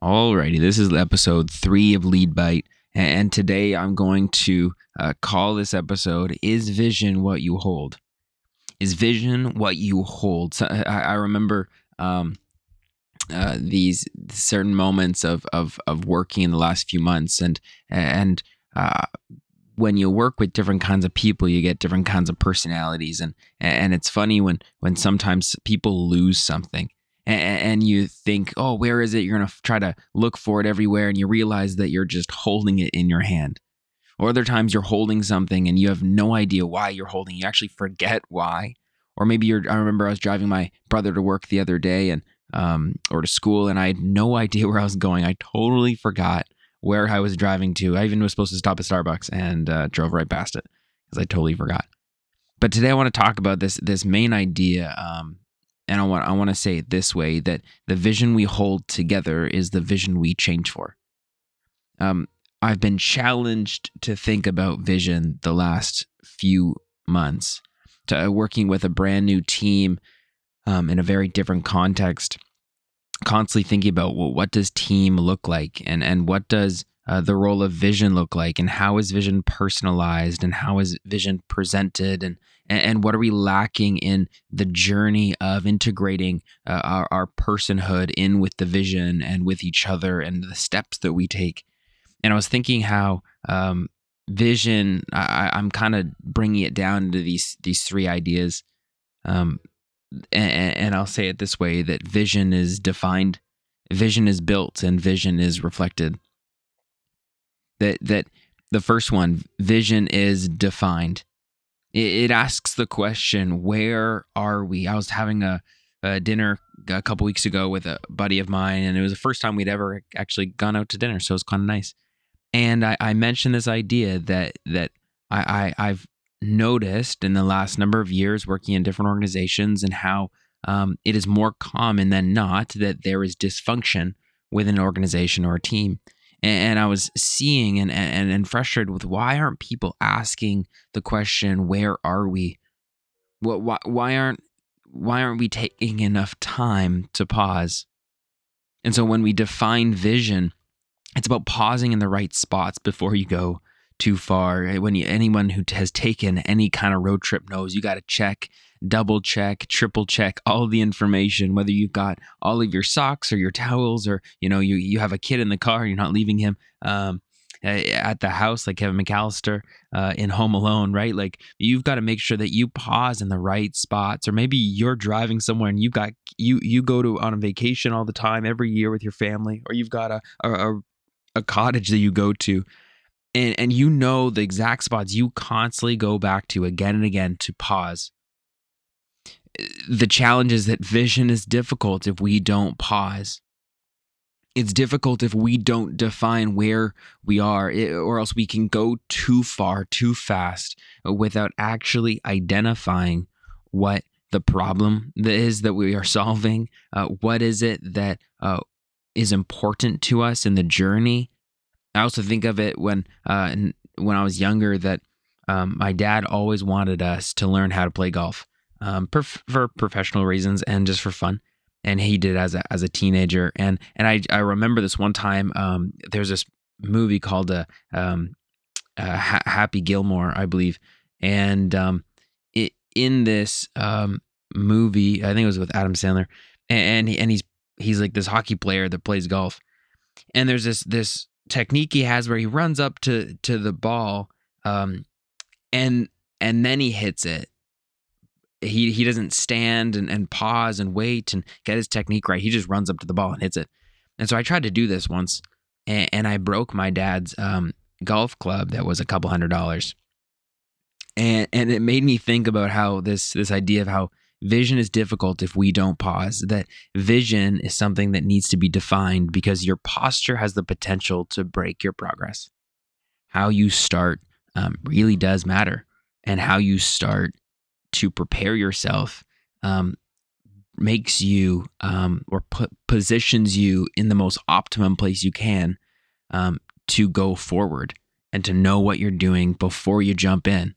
Alrighty, this is episode three of Lead Bite, and today I'm going to uh, call this episode "Is Vision What You Hold?" Is vision what you hold? So I, I remember um, uh, these certain moments of, of of working in the last few months, and and uh, when you work with different kinds of people, you get different kinds of personalities, and and it's funny when when sometimes people lose something and, and you think, oh, where is it? You're going to try to look for it everywhere, and you realize that you're just holding it in your hand. Or other times you're holding something and you have no idea why you're holding. You actually forget why. Or maybe you're. I remember I was driving my brother to work the other day and um, or to school, and I had no idea where I was going. I totally forgot where I was driving to. I even was supposed to stop at Starbucks and uh, drove right past it because I totally forgot. But today I want to talk about this this main idea um, and I want I want to say it this way that the vision we hold together is the vision we change for. Um, I've been challenged to think about vision the last few months, to uh, working with a brand new team um, in a very different context, constantly thinking about well, what does team look like, and and what does uh, the role of vision look like and how is vision personalized and how is vision presented and and what are we lacking in the journey of integrating uh, our, our personhood in with the vision and with each other and the steps that we take? And i was thinking how um, vision I, i'm kind of bringing it down to these these three ideas um, and, and i'll say it this way that vision is defined vision is built and vision is reflected that that the first one vision is defined. It, it asks the question where are we? I was having a, a dinner a couple weeks ago with a buddy of mine and it was the first time we'd ever actually gone out to dinner so it was kind of nice. And I, I mentioned this idea that that I, I i've noticed in the last number of years working in different organizations and how um, it is more common than not that there is dysfunction within an organization or a team and I was seeing and, and and frustrated with why aren't people asking the question where are we? What why, why aren't why aren't we taking enough time to pause? And so when we define vision it's about pausing in the right spots before you go too far. When you, anyone who has taken any kind of road trip knows you got to check double check, triple check all the information, whether you've got all of your socks or your towels, or you know you you have a kid in the car, you're not leaving him. Um, at the house like Kevin McAllister uh, in Home Alone, right? Like you've got to make sure that you pause in the right spots, or maybe you're driving somewhere and you've got you you go to on a vacation all the time every year with your family, or you've got a a, a cottage that you go to, and and you know the exact spots you constantly go back to again and again to pause the challenge is that vision is difficult if we don't pause. It's difficult if we don't define where we are, or else we can go too far, too fast without actually identifying what the problem is that we are solving. Uh, what is it that uh, is important to us in the journey? I also think of it when uh, when I was younger that um, my dad always wanted us to learn how to play golf um, for professional reasons and just for fun. And he did as a as a teenager. And and I I remember this one time. Um, there's this movie called uh, um, uh, ha- Happy Gilmore, I believe, and um, it, in this um, movie, I think it was with Adam Sandler, and he, and he's he's like this hockey player that plays golf, and there's this this technique he has where he runs up to to the ball, um, and and then he hits it he he doesn't stand and, and pause and wait and get his technique right. He just runs up to the ball and hits it. And so I tried to do this once, and, and I broke my dad's um, golf club that was a couple hundred dollars. And and it made me think about how this this idea of how vision is difficult if we don't pause. That vision is something that needs to be defined because your posture has the potential to break your progress. How you start um, really does matter, and how you start to prepare yourself um, makes you um, or positions you in the most optimum place you can um, to go forward and to know what you're doing before you jump in.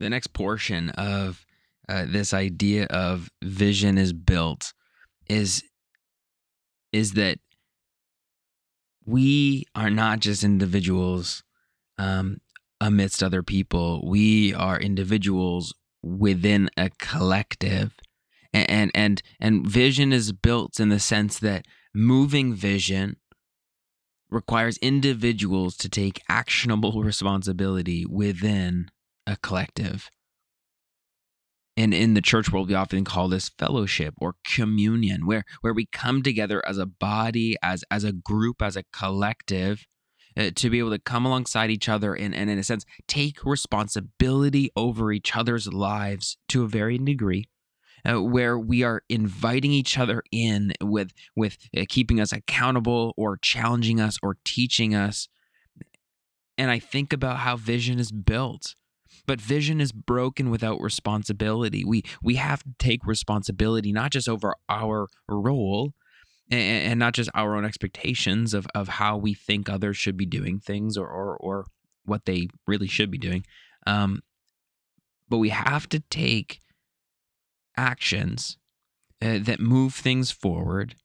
The next portion of uh, this idea of vision is built is is that we are not just individuals um, amidst other people. We are individuals within a collective, and, and and and vision is built in the sense that moving vision requires individuals to take actionable responsibility within a collective. And in the church world, we often call this fellowship or communion, where, where we come together as a body, as, as a group, as a collective, uh, to be able to come alongside each other and, and, in a sense, take responsibility over each other's lives to a varying degree. Uh, where we are inviting each other in with with uh, keeping us accountable or challenging us or teaching us and i think about how vision is built but vision is broken without responsibility. We we have to take responsibility not just over our role and, and not just our own expectations of, of how we think others should be doing things or or, or what they really should be doing. Um, but we have to take actions uh, that move things forward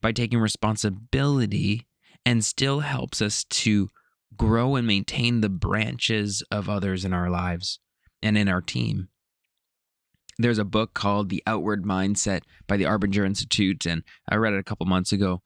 by taking responsibility and still helps us to grow and maintain the branches of others in our lives and in our team. There's a book called The Outward Mindset by the Arbinger Institute, and I read it a couple months ago.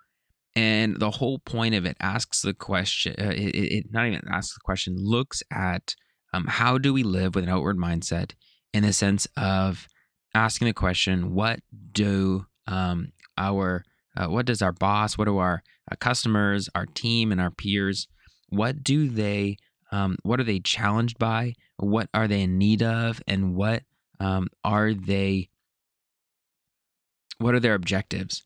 And the whole point of it asks the question, uh, it, it, not even asks the question, looks at um, how do we live with an outward mindset in the sense of asking the question, what do um, our, uh, what does our boss, what do our uh, customers, our team, and our peers, what do they um, what are they challenged by? What are they in need of? And what um, are they what are their objectives?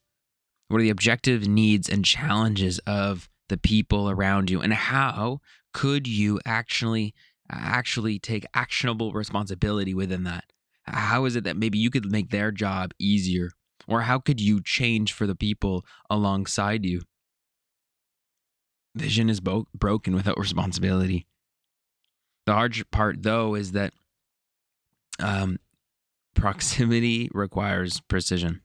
What are the objective needs and challenges of the people around you? And how could you actually actually take actionable responsibility within that? How is it that maybe you could make their job easier? Or how could you change for the people alongside you Vision is bo- broken without responsibility. The hard part, though, is that um, proximity requires precision.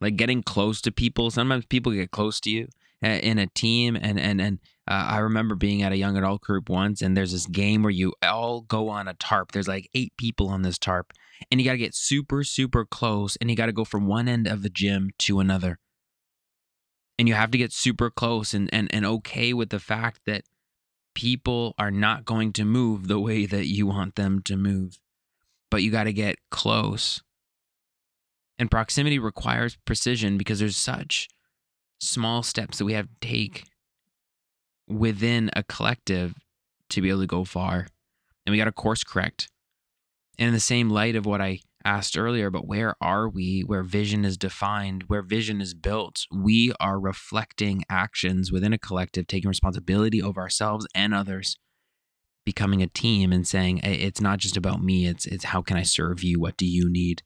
Like getting close to people. Sometimes people get close to you in a team, and and and uh, I remember being at a young adult group once, and there's this game where you all go on a tarp. There's like eight people on this tarp, and you got to get super super close, and you got to go from one end of the gym to another and you have to get super close and, and, and okay with the fact that people are not going to move the way that you want them to move but you got to get close. And proximity requires precision because there's such small steps that we have to take within a collective to be able to go far and we got to course correct. And in the same light of what i asked earlier, but where are we where vision is defined, where vision is built? We are reflecting actions within a collective, taking responsibility over ourselves and others, becoming a team and saying, it's not just about me, it's it's how can I serve you? What do you need?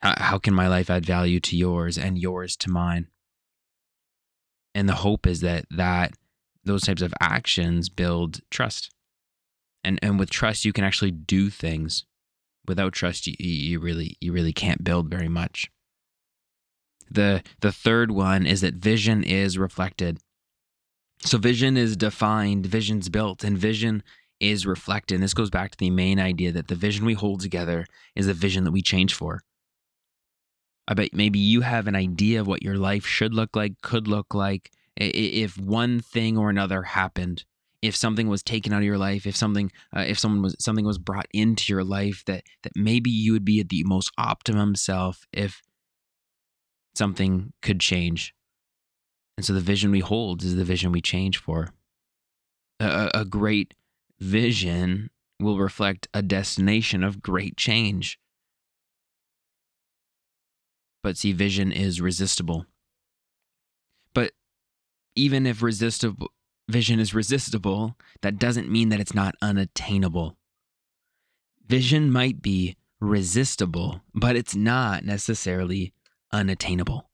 How, how can my life add value to yours and yours to mine? And the hope is that that those types of actions build trust. And and with trust you can actually do things without trust you, you really you really can't build very much. The the third one is that vision is reflected. So vision is defined vision's built and vision is reflected. And this goes back to the main idea that the vision we hold together is the vision that we change for. I bet maybe you have an idea of what your life should look like could look like if one thing or another happened if something was taken out of your life if something uh, if someone was something was brought into your life that that maybe you would be at the most optimum self if something could change. And so the vision we hold is the vision we change for. A, a great vision will reflect a destination of great change. But see vision is resistible. But even if resistible vision is resistible, that doesn't mean that it's not unattainable. Vision might be resistible, but it's not necessarily unattainable.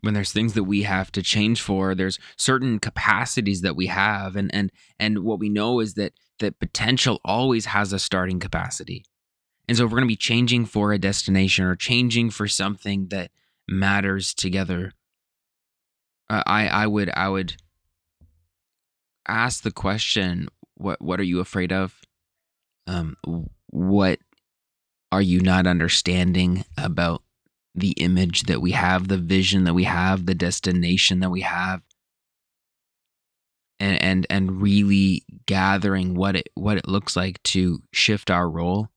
when there's things that we have to change for there's certain capacities that we have and and and what we know is that that potential always has a starting capacity and so if we're going to be changing for a destination or changing for something that matters together. Uh, i i would i would ask the question what what are you afraid of? Um what are you not understanding about the image that we have, the vision that we have, the destination that we have, and and and really gathering what it what it looks like to shift our role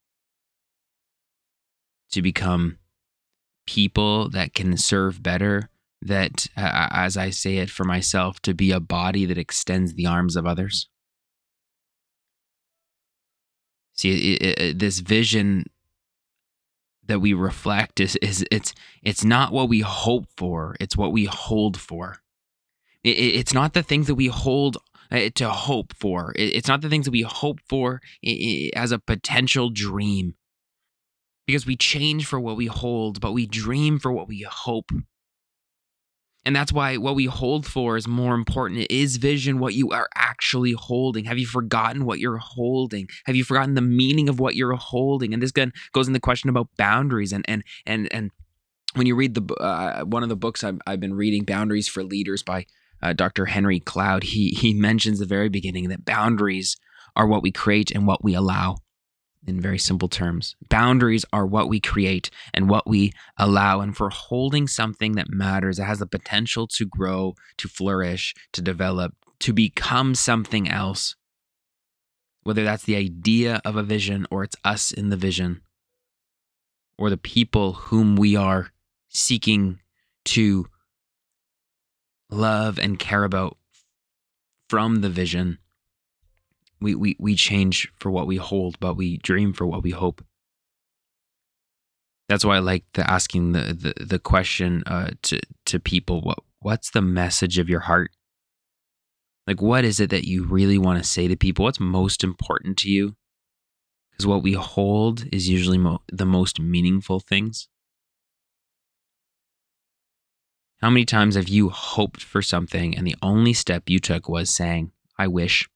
to become people that can serve better that uh, as i say it for myself to be a body that extends the arms of others. See it, it, this vision that we reflect is is it's it's not what we hope for it's what we hold for. It, it's not the things that we hold uh, to hope for. It's not the things that we hope for as a potential dream because we change for what we hold but we dream for what we hope and that's why what we hold for is more important. It is vision what you are actually holding. Have you forgotten what you're holding? Have you forgotten the meaning of what you're holding? And this again goes in the question about boundaries and and and and when you read the uh, one of the books I've, I've been reading, Boundaries for Leaders by uh, Dr. Henry Cloud, he he mentions the very beginning that boundaries are what we create and what we allow in very simple terms. Boundaries are what we create and what we allow. And for holding something that matters, it has the potential to grow, to flourish, to develop, to become something else. Whether that's the idea of a vision or it's us in the vision or the people whom we are seeking to love and care about from the vision we, we, we change for what we hold, but we dream for what we hope. That's why I like the asking the, the, the question uh, to, to people what, what's the message of your heart? Like, what is it that you really want to say to people? What's most important to you? Because what we hold is usually mo- the most meaningful things. How many times have you hoped for something and the only step you took was saying, I wish?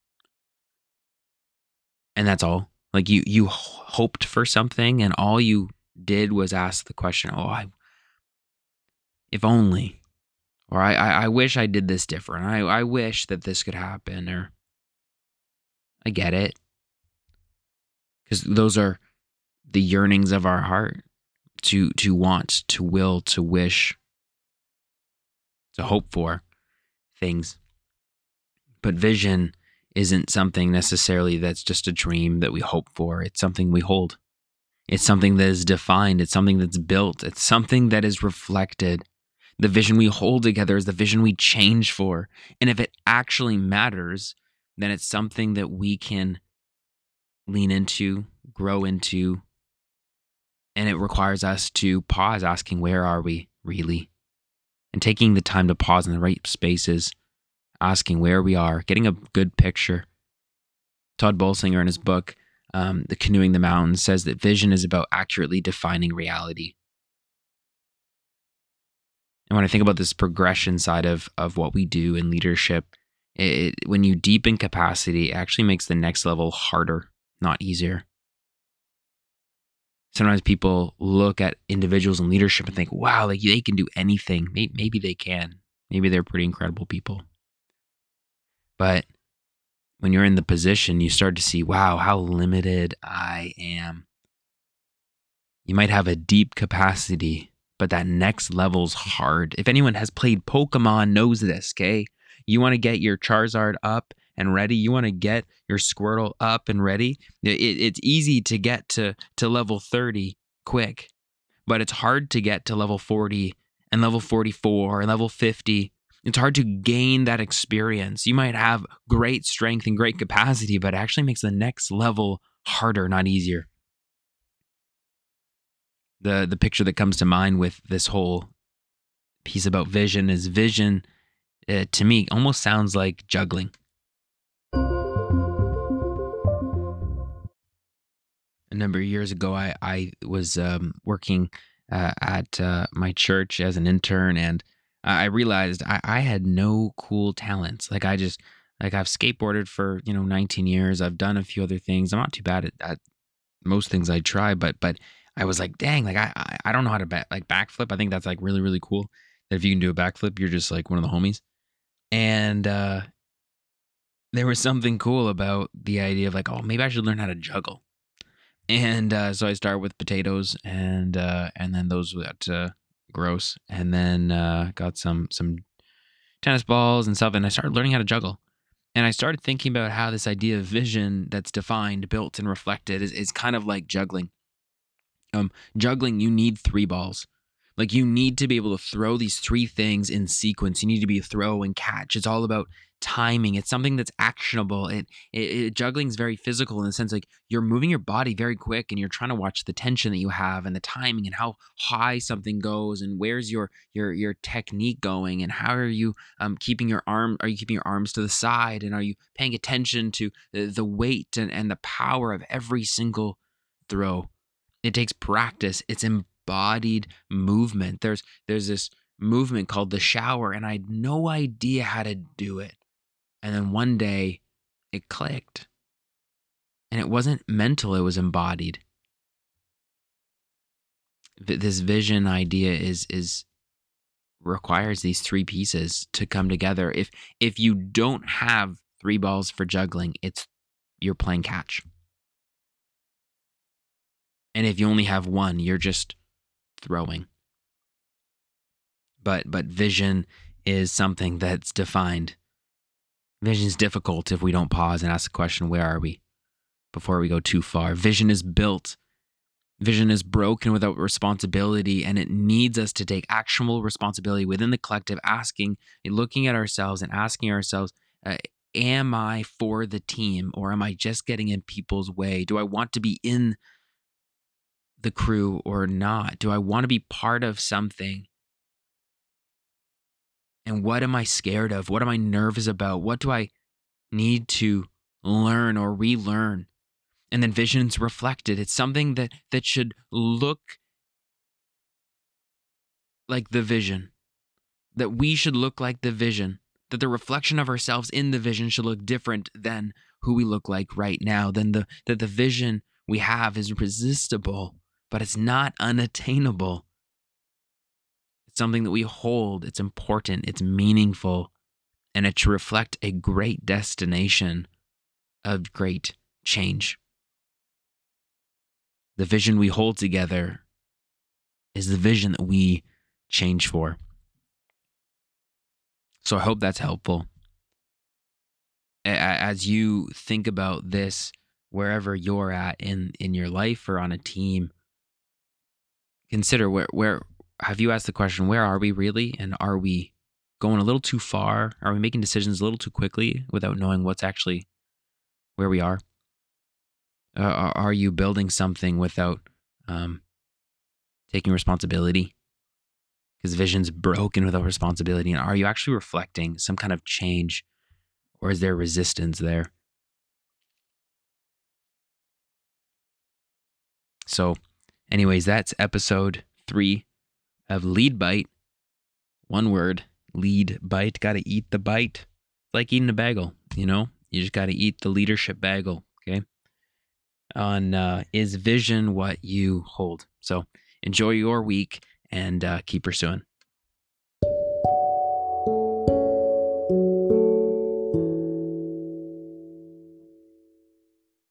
And that's all. Like you you hoped for something and all you did was ask the question oh i if only or i i, I wish i did this different. I i wish that this could happen or i get it. Because those are the yearnings of our heart to to want to will to wish to hope for things. But vision isn't something necessarily that's just a dream that we hope for. It's something we hold. It's something that is defined. It's something that's built. It's something that is reflected. The vision we hold together is the vision we change for. And if it actually matters, then it's something that we can lean into, grow into. And it requires us to pause asking, where are we really? And taking the time to pause in the right spaces asking where we are, getting a good picture. Tod Bolsinger, in his book, um, The Canoeing the Mountains, says that vision is about accurately defining reality. And when I think about this progression side of, of what we do in leadership, it, when you deepen capacity, it actually makes the next level harder, not easier. Sometimes people look at individuals in leadership and think, wow, like they can do anything. Maybe, maybe they can. Maybe they're pretty incredible people. But when you're in the position, you start to see, wow, how limited I am. You might have a deep capacity, but that next level's hard. If anyone has played Pokemon knows this, okay? You want to get your Charizard up and ready. You want to get your Squirtle up and ready. It, it's easy to get to, to level 30 quick, but it's hard to get to level 40 and level 44 and level 50 it's hard to gain that experience. You might have great strength and great capacity, but it actually makes the next level harder, not easier. The the picture that comes to mind with this whole piece about vision is vision uh, to me almost sounds like juggling. A number of years ago, I, I was um, working uh, at uh, my church as an intern, and I realized I, I had no cool talents. Like I just like I've skateboarded for you know 19 years. I've done a few other things. I'm not too bad at, at most things I try, but but I was like, dang, like I I, I don't know how to back, like backflip. I think that's like really really cool. That if you can do a backflip, you're just like one of the homies. And uh there was something cool about the idea of like, oh, maybe I should learn how to juggle. And uh, so I started with potatoes, and uh, and then those got uh, gross, and then uh, got some some tennis balls and stuff, and I started learning how to juggle. And I started thinking about how this idea of vision that's defined, built, and reflected is, is kind of like juggling. Um, juggling, you need three balls. Like you need to be able to throw these three things in sequence. You need to be throw and catch. It's all about timing. It's something that's actionable. It, it, it juggling is very physical in the sense like you're moving your body very quick and you're trying to watch the tension that you have and the timing and how high something goes and where's your your your technique going and how are you um, keeping your arm are you keeping your arms to the side and are you paying attention to the, the weight and, and the power of every single throw. It takes practice. It's embodied movement. There's there's this movement called the shower and I had no idea how to do it. And then one day it clicked. And it wasn't mental, it was embodied. This vision idea is is requires these three pieces to come together. If if you don't have three balls for juggling, it's you're playing catch. And if you only have one, you're just throwing. But but vision is something that's defined Vision is difficult if we don't pause and ask the question, where are we? Before we go too far. Vision is built. Vision is broken without responsibility, and it needs us to take actionable responsibility within the collective, asking, looking at ourselves and asking ourselves, uh, Am I for the team or am I just getting in people's way? Do I want to be in the crew or not? Do I want to be part of something? And what am I scared of? What am I nervous about? What do I need to learn or relearn? And then vision's reflected. It's something that that should look like the vision. That we should look like the vision. That the reflection of ourselves in the vision should look different than who we look like right now. Then the that the vision we have is resistible, but it's not unattainable It's something that we hold. It's important, it's meaningful, and it to reflect a great destination of great change. The vision we hold together is the vision that we change for. So I hope that's helpful. As you think about this, wherever you're at in, in your life or on a team, consider where, where have you asked the question, where are we really? And are we going a little too far? Are we making decisions a little too quickly without knowing what's actually where we are? Uh, are you building something without um, taking responsibility? Because vision's broken without responsibility. And are you actually reflecting some kind of change or is there resistance there? So, anyways, that's episode three of lead bite. One word, lead bite. Got to eat the bite. It's like eating a bagel, you know? You just got to eat the leadership bagel, okay? On uh, is vision what you hold. So enjoy your week and uh, keep pursuing.